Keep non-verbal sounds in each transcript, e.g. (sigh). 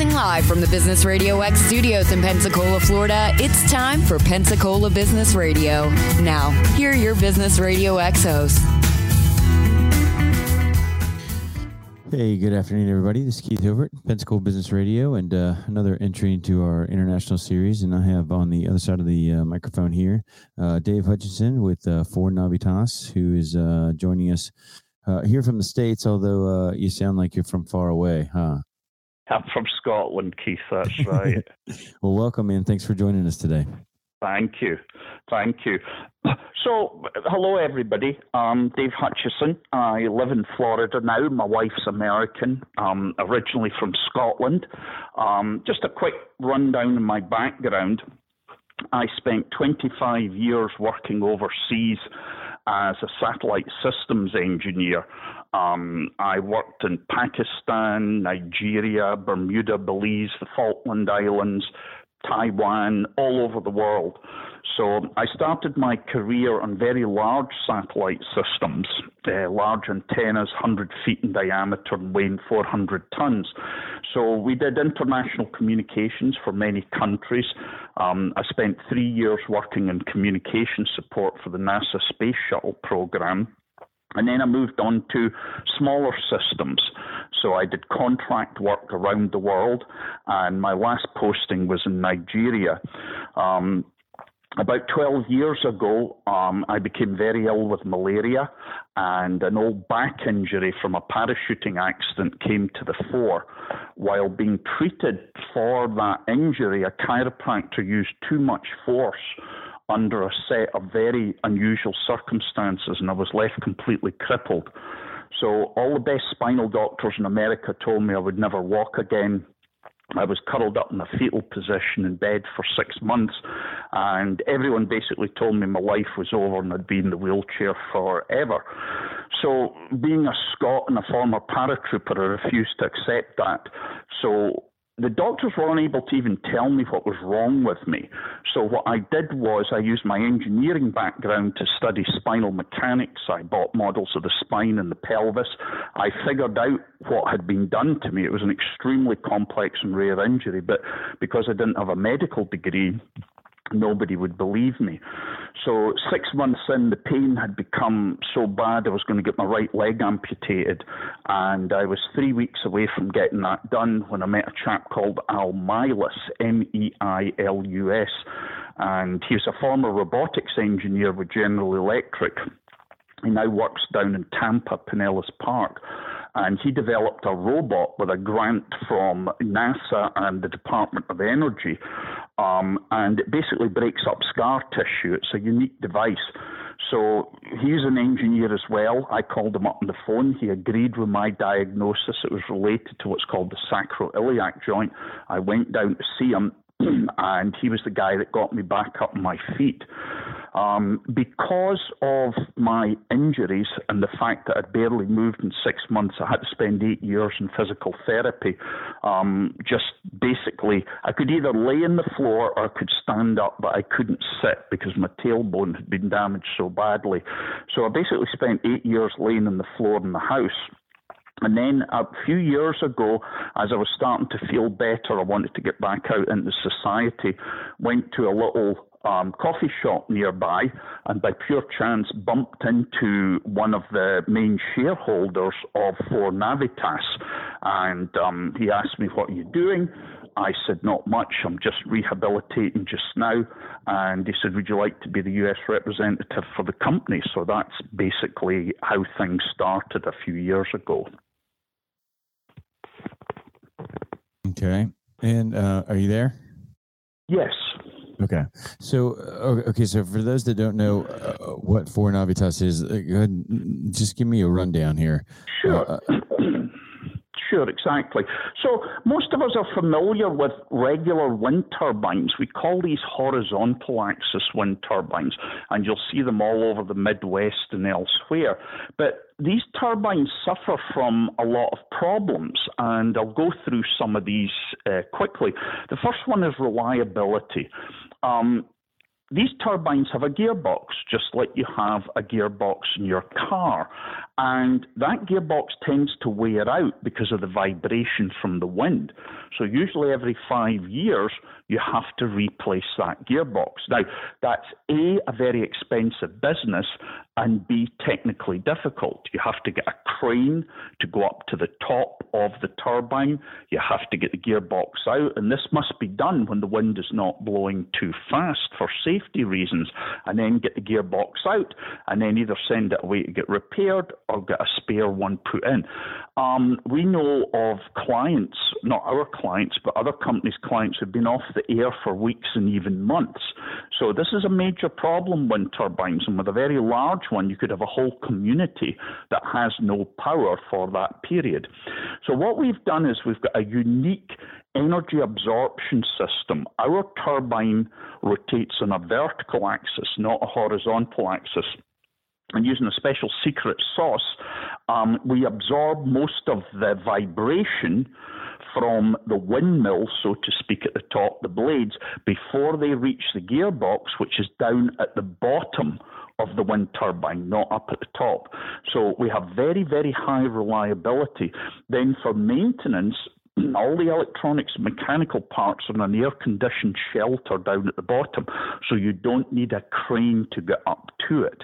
Broadcasting live from the Business Radio X studios in Pensacola, Florida, it's time for Pensacola Business Radio. Now, here are your Business Radio X hosts. Hey, good afternoon, everybody. This is Keith Hilbert, Pensacola Business Radio, and uh, another entry into our international series. And I have on the other side of the uh, microphone here uh, Dave Hutchinson with uh, 4Navitas, who is uh, joining us uh, here from the States, although uh, you sound like you're from far away, huh? I'm from Scotland, Keith. That's right. (laughs) well, welcome and thanks for joining us today. Thank you. Thank you. So, hello, everybody. I'm Dave Hutchison. I live in Florida now. My wife's American, um, originally from Scotland. Um, just a quick rundown of my background. I spent 25 years working overseas as a satellite systems engineer. Um, I worked in Pakistan, Nigeria, Bermuda, Belize, the Falkland Islands, Taiwan, all over the world. So I started my career on very large satellite systems, uh, large antennas, 100 feet in diameter and weighing 400 tons. So we did international communications for many countries. Um, I spent three years working in communication support for the NASA Space Shuttle program. And then I moved on to smaller systems. So I did contract work around the world, and my last posting was in Nigeria. Um, about 12 years ago, um, I became very ill with malaria, and an old back injury from a parachuting accident came to the fore. While being treated for that injury, a chiropractor used too much force under a set of very unusual circumstances, and I was left completely crippled. So, all the best spinal doctors in America told me I would never walk again. I was curled up in a fetal position in bed for six months, and everyone basically told me my life was over and I'd be in the wheelchair forever. So, being a Scot and a former paratrooper, I refused to accept that. So, the doctors were unable to even tell me what was wrong with me. So what I did was I used my engineering background to study spinal mechanics. I bought models of the spine and the pelvis. I figured out what had been done to me. It was an extremely complex and rare injury, but because I didn't have a medical degree, nobody would believe me. So six months in, the pain had become so bad I was going to get my right leg amputated, and I was three weeks away from getting that done when I met a chap called Al Meilus, M-E-I-L-U-S, and he was a former robotics engineer with General Electric. He now works down in Tampa, Pinellas Park and he developed a robot with a grant from NASA and the Department of Energy um, and it basically breaks up scar tissue. It's a unique device. So he's an engineer as well. I called him up on the phone. He agreed with my diagnosis. It was related to what's called the sacroiliac joint. I went down to see him, and he was the guy that got me back up on my feet. Um, because of my injuries and the fact that I'd barely moved in six months, I had to spend eight years in physical therapy. Um, just basically, I could either lay in the floor or I could stand up, but I couldn't sit because my tailbone had been damaged so badly. So I basically spent eight years laying on the floor in the house. And then a few years ago, as I was starting to feel better, I wanted to get back out into society, went to a little um, coffee shop nearby and by pure chance bumped into one of the main shareholders of 4Navitas. And um, he asked me, What are you doing? I said, Not much. I'm just rehabilitating just now. And he said, Would you like to be the US representative for the company? So that's basically how things started a few years ago. Okay. And uh, are you there? Yes. Okay. So, uh, okay. So, for those that don't know uh, what 4Navitas is, uh, go ahead, just give me a rundown here. Sure. Sure, exactly. So most of us are familiar with regular wind turbines. We call these horizontal axis wind turbines, and you'll see them all over the Midwest and elsewhere. But these turbines suffer from a lot of problems, and I'll go through some of these uh, quickly. The first one is reliability. Um, these turbines have a gearbox, just like you have a gearbox in your car. And that gearbox tends to wear out because of the vibration from the wind. So, usually every five years, you have to replace that gearbox. Now, that's A, a very expensive business, and be technically difficult. You have to get a crane to go up to the top of the turbine. You have to get the gearbox out, and this must be done when the wind is not blowing too fast for safety reasons, and then get the gearbox out, and then either send it away to get repaired or get a spare one put in. Um, we know of clients, not our clients, but other companies' clients who've been off the air for weeks and even months. So this is a major problem, wind turbines, and with a very large one, you could have a whole community that has no power for that period. So what we've done is we've got a unique energy absorption system. Our turbine rotates on a vertical axis, not a horizontal axis and using a special secret sauce, um, we absorb most of the vibration from the windmill, so to speak, at the top, the blades, before they reach the gearbox, which is down at the bottom of the wind turbine, not up at the top. So we have very, very high reliability. Then for maintenance, (clears throat) all the electronics and mechanical parts are in an air conditioned shelter down at the bottom, so you don't need a crane to get up to it.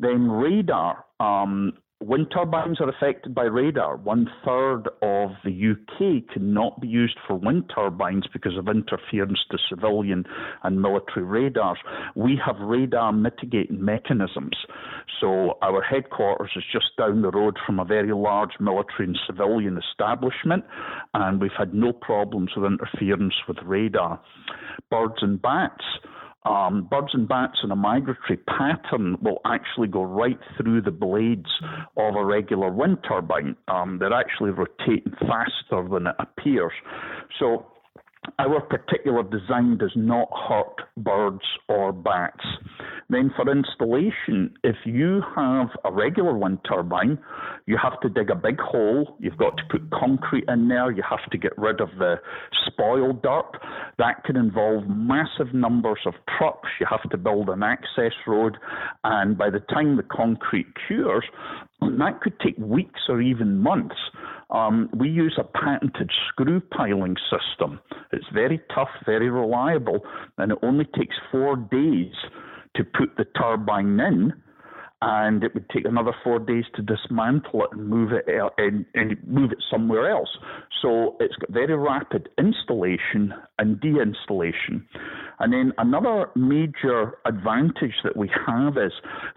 Then radar. Um, wind turbines are affected by radar. One third of the UK cannot be used for wind turbines because of interference to civilian and military radars. We have radar mitigating mechanisms. So our headquarters is just down the road from a very large military and civilian establishment, and we've had no problems with interference with radar. Birds and bats um, birds and bats in a migratory pattern will actually go right through the blades of a regular wind turbine. Um, they're actually rotating faster than it appears. So our particular design does not hurt birds or bats. Then, for installation, if you have a regular wind turbine, you have to dig a big hole, you've got to put concrete in there, you have to get rid of the spoiled dirt. That can involve massive numbers of trucks, you have to build an access road, and by the time the concrete cures, that could take weeks or even months. Um, we use a patented screw piling system. It's very tough, very reliable, and it only takes four days to put the turbine in and it would take another four days to dismantle it and move it and, and move it somewhere else. So it's got very rapid installation and deinstallation. And then another major advantage that we have is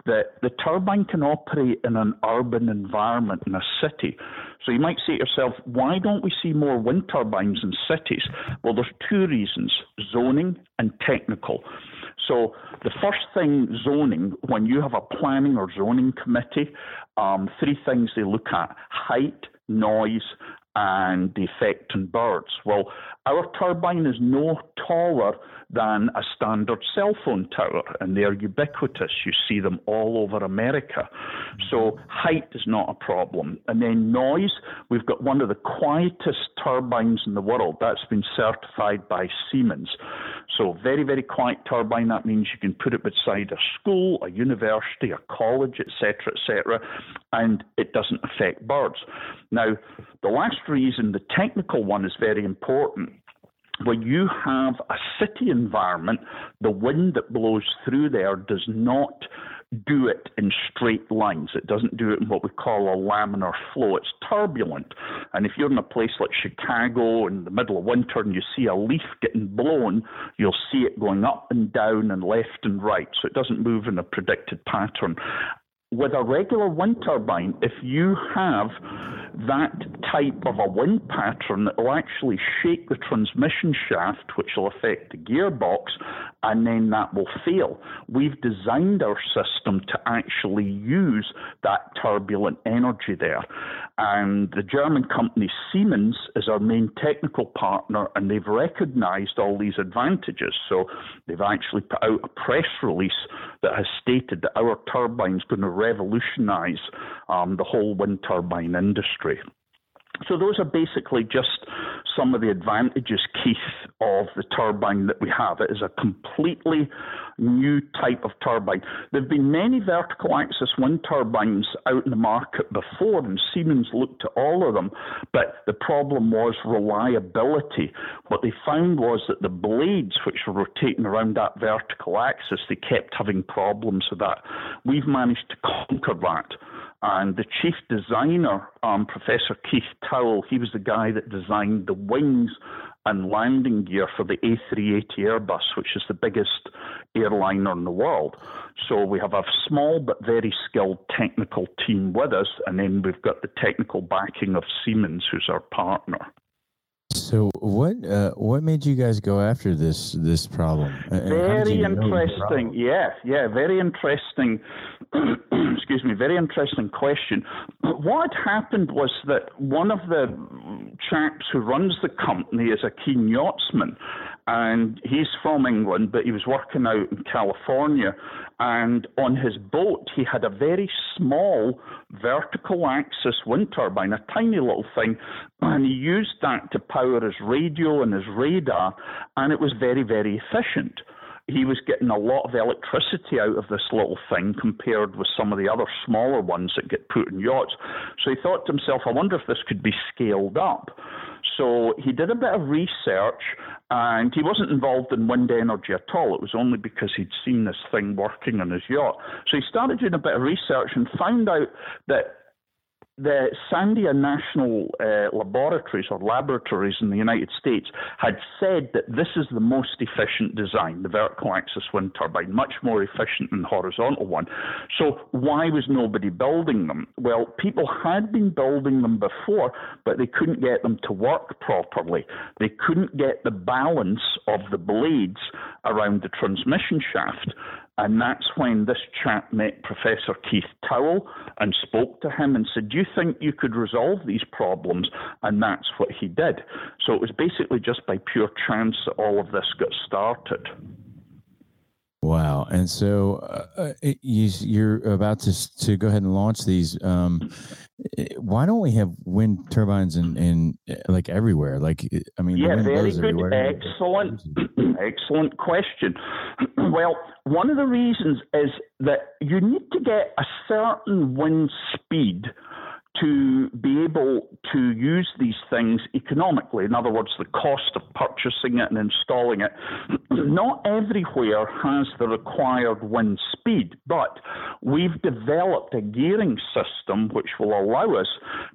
that the turbine can operate in an urban environment in a city. So you might say to yourself, why don't we see more wind turbines in cities? Well, there's two reasons zoning and technical. So the first thing, zoning, when you have a planning or zoning committee, um, three things they look at height, noise, and the effect on birds. Well, our turbine is no taller than a standard cell phone tower, and they're ubiquitous. You see them all over America. So mm-hmm. height is not a problem. And then noise, we've got one of the quietest turbines in the world. That's been certified by Siemens. So very, very quiet turbine. That means you can put it beside a school, a university, a college, etc., etc., and it doesn't affect birds. Now, the last reason, the technical one, is very important when you have a city environment, the wind that blows through there does not do it in straight lines. It doesn't do it in what we call a laminar flow. It's turbulent. And if you're in a place like Chicago in the middle of winter and you see a leaf getting blown, you'll see it going up and down and left and right. So it doesn't move in a predicted pattern with a regular wind turbine, if you have that type of a wind pattern, it will actually shake the transmission shaft, which will affect the gearbox, and then that will fail. We've designed our system to actually use that turbulent energy there. And the German company Siemens is our main technical partner, and they've recognized all these advantages. So they've actually put out a press release that has stated that our turbine's going to revolutionize um, the whole wind turbine industry. So those are basically just some of the advantages, Keith, of the turbine that we have. It is a completely new type of turbine. There have been many vertical axis wind turbines out in the market before, and Siemens looked at all of them, but the problem was reliability. What they found was that the blades, which were rotating around that vertical axis, they kept having problems with that. We've managed to conquer that. And the chief designer, um, Professor Keith Towell, he was the guy that designed the wings and landing gear for the A380 Airbus, which is the biggest airliner in the world. So we have a small but very skilled technical team with us, and then we've got the technical backing of Siemens, who's our partner. So what uh, what made you guys go after this this problem? Very interesting. Problem? Yeah, yeah, very interesting. (clears throat) excuse me, very interesting question. What happened was that one of the chaps who runs the company is a keen yachtsman, and he's from England, but he was working out in California. And on his boat, he had a very small vertical axis wind turbine, a tiny little thing, and he used that to power his radio and his radar, and it was very, very efficient he was getting a lot of electricity out of this little thing compared with some of the other smaller ones that get put in yachts. So he thought to himself, I wonder if this could be scaled up. So he did a bit of research and he wasn't involved in wind energy at all. It was only because he'd seen this thing working on his yacht. So he started doing a bit of research and found out that the Sandia National uh, Laboratories or laboratories in the United States had said that this is the most efficient design, the vertical axis wind turbine, much more efficient than the horizontal one. So why was nobody building them? Well, people had been building them before, but they couldn't get them to work properly. They couldn't get the balance of the blades around the transmission shaft. And that's when this chap met Professor Keith Towell and spoke to him and said, Do you think you could resolve these problems? And that's what he did. So it was basically just by pure chance that all of this got started. Wow! And so uh, uh you, are about to to go ahead and launch these. Um, eh, why don't we have wind turbines in, in eh, like everywhere? Like, eh, I mean, yeah, very good, everywhere. excellent, (clears throat) excellent question. (clears throat) well, one of the reasons is that you need to get a certain wind speed to be able to use these things economically. In other words, the cost of purchasing it and installing it. (clears throat) Not everywhere has the required wind speed, but we've developed a gearing system which will allow us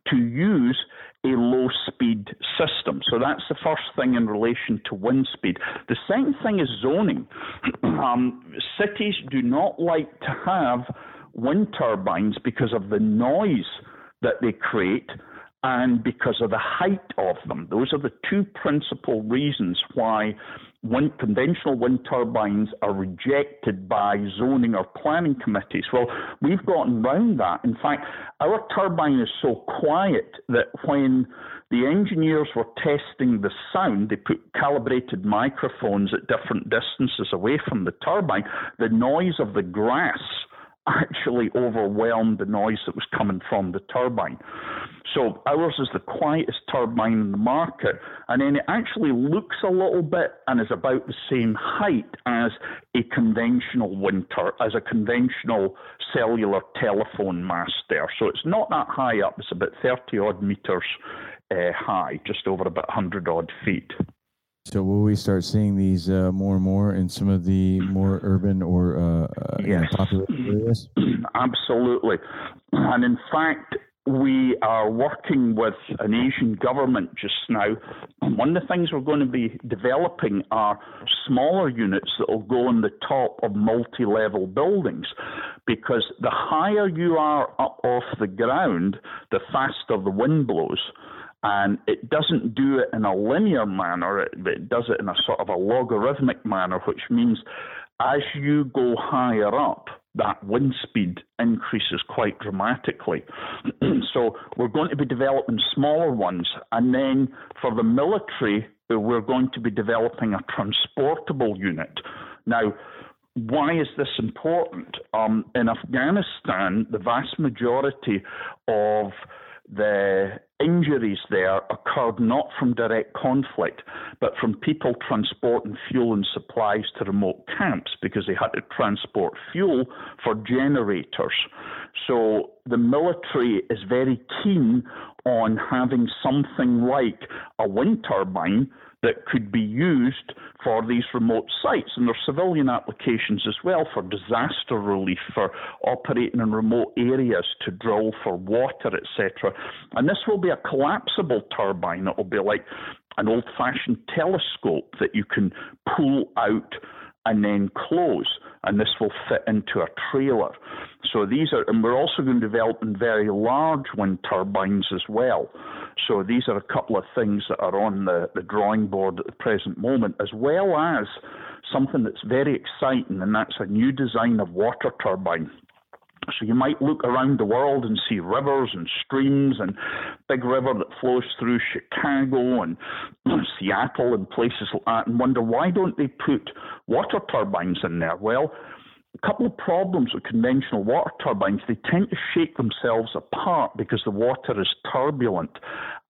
to use a low speed system. So that's the first thing in relation to wind speed. The second thing is zoning. (clears throat) um, cities do not like to have wind turbines because of the noise that they create and because of the height of them. Those are the two principal reasons why wind, conventional wind turbines are rejected by zoning or planning committees. Well, we've gotten round that. In fact, our turbine is so quiet that when the engineers were testing the sound, they put calibrated microphones at different distances away from the turbine. The noise of the grass actually overwhelmed the noise that was coming from the turbine. So ours is the quietest turbine in the market, and then it actually looks a little bit and is about the same height as a conventional wind as a conventional cellular telephone mast there. So it's not that high up; it's about thirty odd meters uh, high, just over about hundred odd feet. So will we start seeing these uh, more and more in some of the more urban or uh, uh yes. popular areas? (clears throat) Absolutely, and in fact, we are working with an Asian government just now. And One of the things we're going to be developing are smaller units that will go on the top of multi level buildings because the higher you are up off the ground, the faster the wind blows and it doesn't do it in a linear manner, it, it does it in a sort of a logarithmic manner, which means as you go higher up, that wind speed increases quite dramatically. (clears throat) so we're going to be developing smaller ones, and then for the military, we're going to be developing a transportable unit. Now, why is this important? Um, in Afghanistan, the vast majority of the injuries there occurred not from direct conflict, but from people transporting fuel and supplies to remote camps because they had to transport fuel for generators. So the military is very keen on having something like a wind turbine that could be used for these remote sites. And there are civilian applications as well for disaster relief, for operating in remote areas to drill for water, etc. And this will be a collapsible turbine. It will be like an old fashioned telescope that you can pull out and then close, and this will fit into a trailer. So these are, and we're also going to develop in very large wind turbines as well. So these are a couple of things that are on the, the drawing board at the present moment, as well as something that's very exciting, and that's a new design of water turbine. So you might look around the world and see rivers and streams and big river that flows through Chicago and (clears throat) Seattle and places like that and wonder why don't they put water turbines in there? Well, a couple of problems with conventional water turbines. They tend to shake themselves apart because the water is turbulent.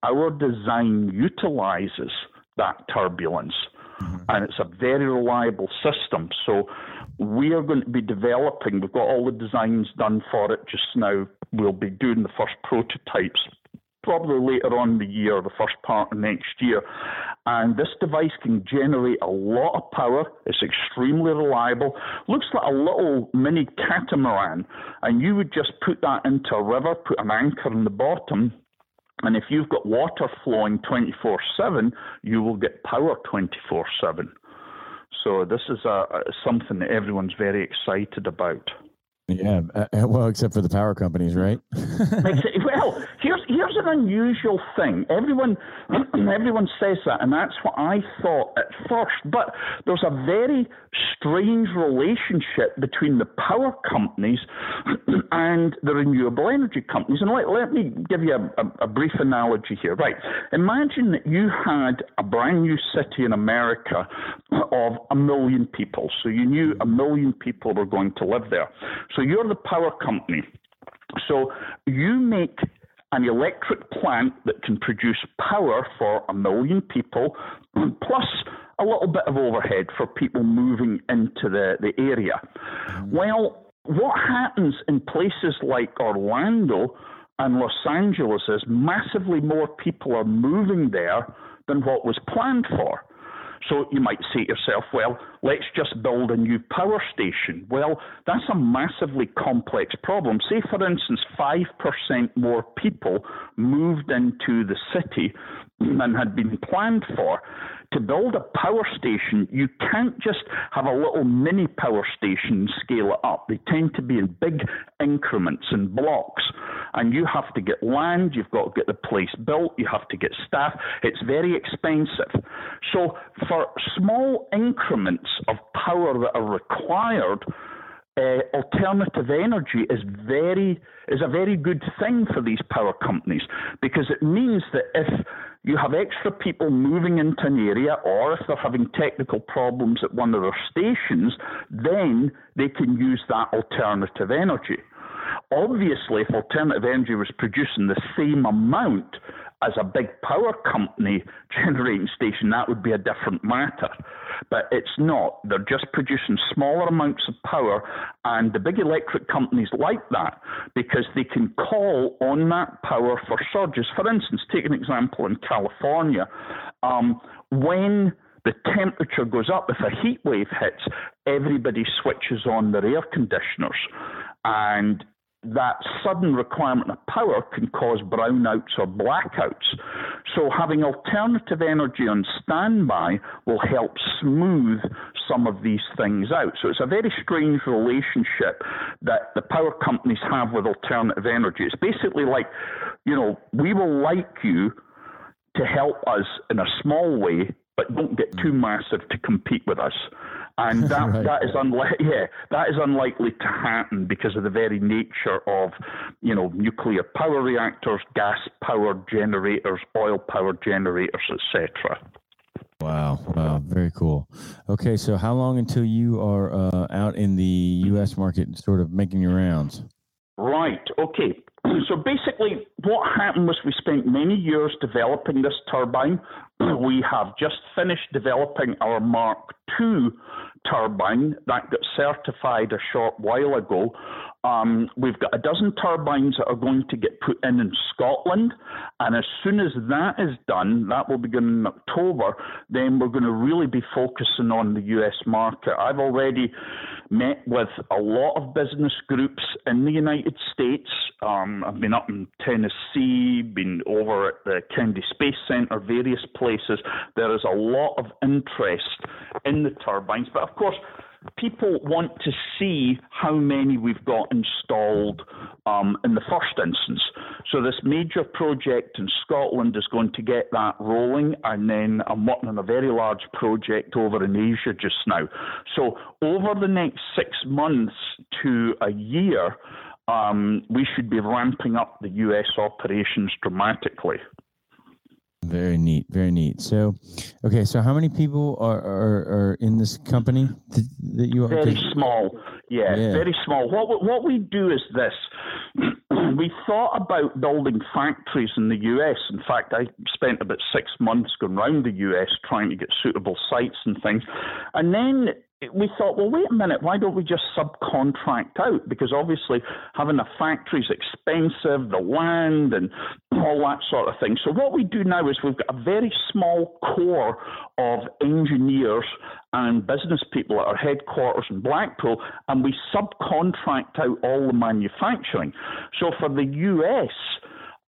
Our design utilizes that turbulence. Mm-hmm. And it's a very reliable system. So we are going to be developing, we've got all the designs done for it just now. We'll be doing the first prototypes probably later on the year, the first part of next year. And this device can generate a lot of power. It's extremely reliable. Looks like a little mini catamaran. And you would just put that into a river, put an anchor in the bottom, and if you've got water flowing 24 7, you will get power 24 7. So this is a, something that everyone's very excited about. Yeah, uh, uh, well, except for the power companies, right? well, here's here's an unusual thing. Everyone (clears throat) everyone says that, and that's what I thought at first. But there's a very strange relationship between the power companies (clears throat) and the renewable energy companies. And let, let me give you a, a, a brief analogy here. Right, imagine that you had a brand new city in America of a million people. So you knew a million people were going to live there. So you're the power company. So you make an electric plant that can produce power for a million people, plus a little bit of overhead for people moving into the, the area. Mm-hmm. Well, what happens in places like Orlando and Los Angeles is massively more people are moving there than what was planned for. So you might say to yourself, well, let's just build a new power station. Well, that's a massively complex problem. Say, for instance, 5% more people moved into the city than had been planned for to build a power station, you can't just have a little mini power station and scale it up. They tend to be in big increments and blocks. And you have to get land, you've got to get the place built, you have to get staff. It's very expensive. So, for small increments of power that are required, uh, alternative energy is very is a very good thing for these power companies because it means that if you have extra people moving into an area or if they're having technical problems at one of their stations, then they can use that alternative energy. Obviously, if alternative energy was producing the same amount as a big power company generating station, that would be a different matter. But it's not. They're just producing smaller amounts of power, and the big electric companies like that because they can call on that power for surges. For instance, take an example in California. Um, when the temperature goes up, if a heat wave hits, everybody switches on their air conditioners. And that sudden requirement of power can cause brownouts or blackouts. So having alternative energy on standby will help smooth some of these things out. So it's a very strange relationship that the power companies have with alternative energy. It's basically like, you know, we will like you to help us in a small way, but don't get too mm. massive to compete with us. And (laughs) that, right. that is unlikely. (laughs) Yeah, that is unlikely to happen because of the very nature of, you know, nuclear power reactors, gas powered generators, oil powered generators, etc. Wow! Wow! Very cool. Okay, so how long until you are uh, out in the U.S. market, sort of making your rounds? Right. Okay. (clears throat) so basically, what happened was we spent many years developing this turbine. (clears throat) we have just finished developing our Mark II turbine that got certified a short while ago. Um, we've got a dozen turbines that are going to get put in in Scotland, and as soon as that is done, that will begin in October. Then we're going to really be focusing on the US market. I've already met with a lot of business groups in the United States. Um, I've been up in Tennessee, been over at the Kennedy Space Center, various places. There is a lot of interest in the turbines, but of course people want to see how many we've got installed um, in the first instance. So this major project in Scotland is going to get that rolling, and then I'm working on a very large project over in Asia just now. So over the next six months to a year, um, we should be ramping up the US operations dramatically. Very neat, very neat. So, okay, so how many people are are, are in this company that, you are? Very small, yeah, yeah, very small. What what we do is this: (clears throat) we thought about building factories in the US. In fact, I spent about six months going around the US trying to get suitable sites and things, and then we thought, well, wait a minute, why don't we just subcontract out? Because obviously having a factory is expensive, the land and all that sort of thing. So what we do now is we've got a very small core of engineers and business people at our headquarters in Blackpool, and we subcontract out all the manufacturing. So for the US,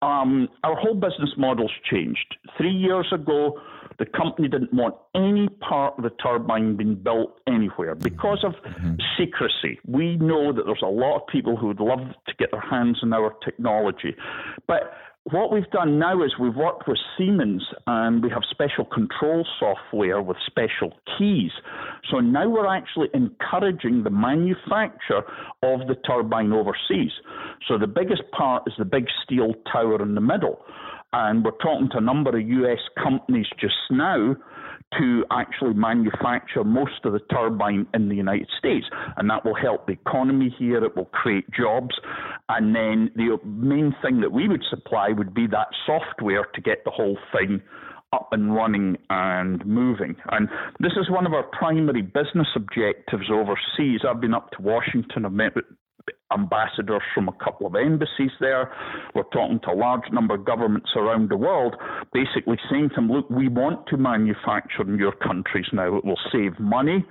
um, our whole business model's changed. Three years ago, the company didn't want any part of the turbine being built anywhere because of mm-hmm. secrecy. We know that there's a lot of people who would love to get their hands on our technology. But what we've done now is we've worked with Siemens and we have special control software with special keys. So now we're actually encouraging the manufacture of the turbine overseas. So the biggest part is the big steel tower in the middle. And we're talking to a number of US companies just now to actually manufacture most of the turbine in the United States. And that will help the economy here, it will create jobs. And then the main thing that we would supply would be that software to get the whole thing up and running and moving. And this is one of our primary business objectives overseas. I've been up to Washington, I've met with ambassadors from a couple of embassies there. We're talking to a large number of governments around the world, basically saying to them, look, we want to manufacture in your countries now. It will save money.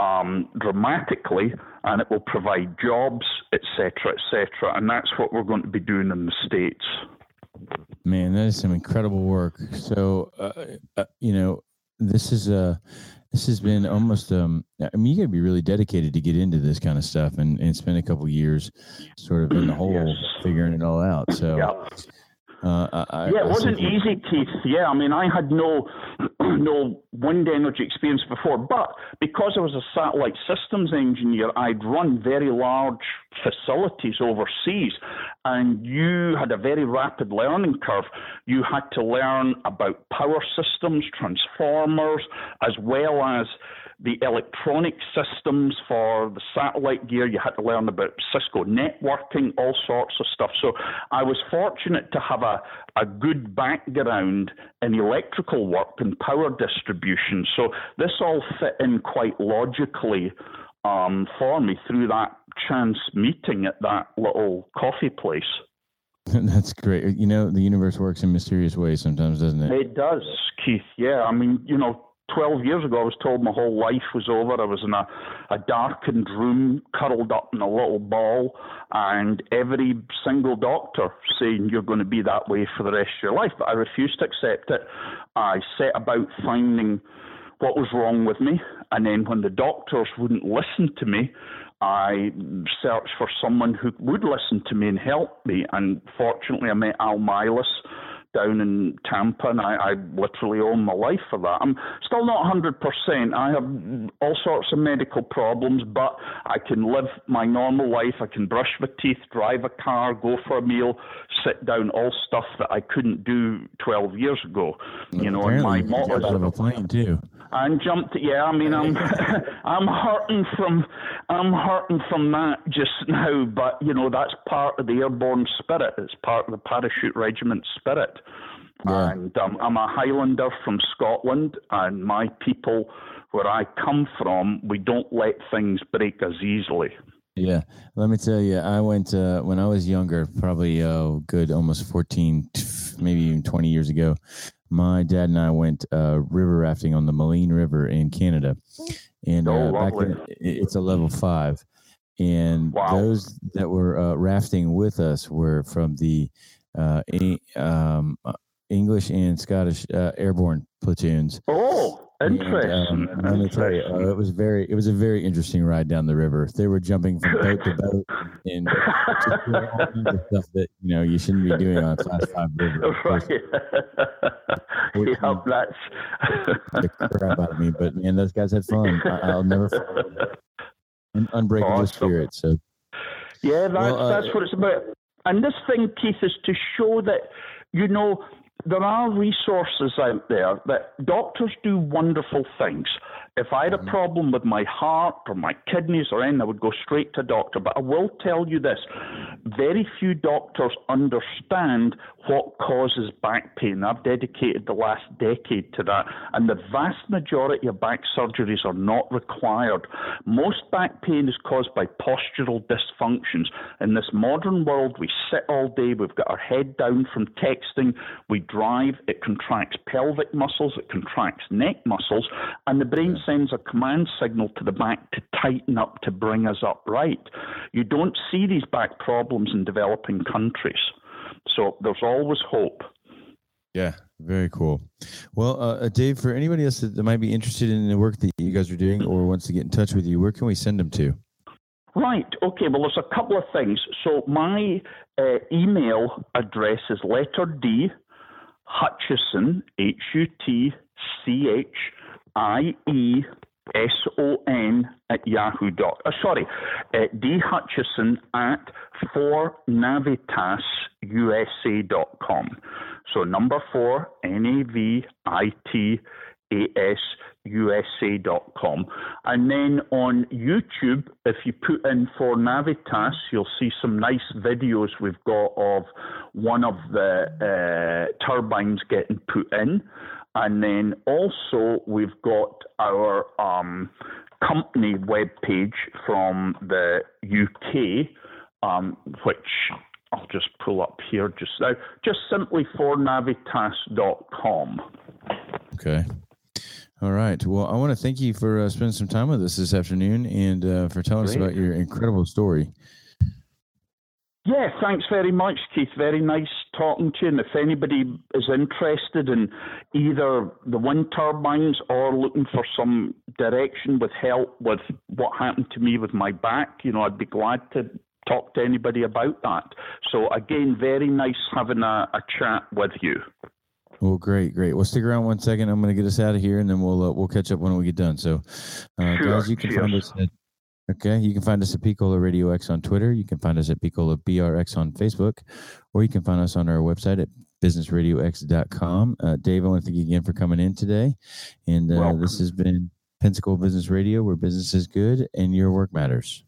Um, dramatically, and it will provide jobs, etc., etc. And that's what we're going to be doing in the states. Man, that is some incredible work. So, uh, uh, you know, this is a this has been almost um i mean you got to be really dedicated to get into this kind of stuff and, and spend a couple years sort of in the hole yes. figuring it all out so yeah. Uh, I, yeah, it wasn't easy, Keith. Yeah, I mean, I had no (clears throat) no wind energy experience before, but because I was a satellite systems engineer, I'd run very large facilities overseas, and you had a very rapid learning curve. You had to learn about power systems, transformers, as well as the electronic systems for the satellite gear. You had to learn about Cisco networking, all sorts of stuff. So I was fortunate to have a, a good background in electrical work and power distribution. So this all fit in quite logically um, for me through that chance meeting at that little coffee place. (laughs) That's great. You know, the universe works in mysterious ways sometimes, doesn't it? It does, Keith. Yeah. I mean, you know, 12 years ago, I was told my whole life was over. I was in a, a darkened room, curled up in a little ball, and every single doctor saying you're going to be that way for the rest of your life. But I refused to accept it. I set about finding what was wrong with me, and then when the doctors wouldn't listen to me, I searched for someone who would listen to me and help me. And fortunately, I met Al Meilus down in Tampa, and I, I literally owe my life for that. I'm still not 100%. I have all sorts of medical problems, but I can live my normal life. I can brush my teeth, drive a car, go for a meal, sit down, all stuff that I couldn't do 12 years ago. You know, and my motto of a plane too. And jumped. Yeah, I mean, I'm (laughs) I'm hurting from I'm hurting from that just now. But you know, that's part of the airborne spirit. It's part of the parachute regiment spirit. Yeah. And um, I'm a Highlander from Scotland, and my people, where I come from, we don't let things break us easily. Yeah, let me tell you, I went uh, when I was younger, probably uh, good almost 14, maybe even 20 years ago. My dad and I went uh, river rafting on the Maligne River in Canada, and oh, uh, back then it's a level five, and wow. those that were uh, rafting with us were from the uh, um, English and Scottish airborne platoons. Oh. Interesting. And, um, let me tell you, uh, it was very, it was a very interesting ride down the river. They were jumping from boat to boat and stuff that you know you shouldn't be doing on a class five river. Right. (laughs) Which, yeah, that's the crap out of me, but man, those guys had fun. I, will never forget unbreakable awesome. spirit. So, yeah, that's well, uh, that's what it's about. And this thing, Keith, is to show that you know there are resources out there that doctors do wonderful things. If I had a mm-hmm. problem with my heart or my kidneys or anything, I would go straight to a doctor. But I will tell you this very few doctors understand what causes back pain. I've dedicated the last decade to that, and the vast majority of back surgeries are not required. Most back pain is caused by postural dysfunctions. In this modern world, we sit all day, we've got our head down from texting, we drive, it contracts pelvic muscles, it contracts neck muscles, and the brain sends a command signal to the back to tighten up to bring us upright. You don't see these back problems in developing countries. So there's always hope. Yeah, very cool. Well, uh, uh, Dave, for anybody else that might be interested in the work that you guys are doing or wants to get in touch with you, where can we send them to? Right. Okay. Well, there's a couple of things. So my uh, email address is letter D Hutchison H U T C H I E S O N at yahoo dot. Uh, sorry, uh, D Hutchison at for navitas USA dot com. So number four N A V I T A S USA dot com. And then on YouTube, if you put in 4Navitas, you'll see some nice videos we've got of one of the uh, turbines getting put in. And then also we've got our um, company webpage from the UK, um, which I'll just pull up here just now, just simply for navitas.com. Okay. All right. Well, I want to thank you for uh, spending some time with us this afternoon and uh, for telling Great. us about your incredible story. Yeah, thanks very much, Keith. Very nice talking to you. And if anybody is interested in either the wind turbines or looking for some direction with help with what happened to me with my back, you know, I'd be glad to talk to anybody about that. So, again, very nice having a, a chat with you. Well, great, great. Well, stick around one second. I'm going to get us out of here, and then we'll uh, we'll catch up when we get done. So, uh, sure, guys, you can cheers. find us at Okay, you can find us at Picola Radio X on Twitter. You can find us at Picola BRX on Facebook, or you can find us on our website at businessradiox.com. Uh, Dave, I want to thank you again for coming in today. And uh, this has been Pensacola Business Radio, where business is good and your work matters.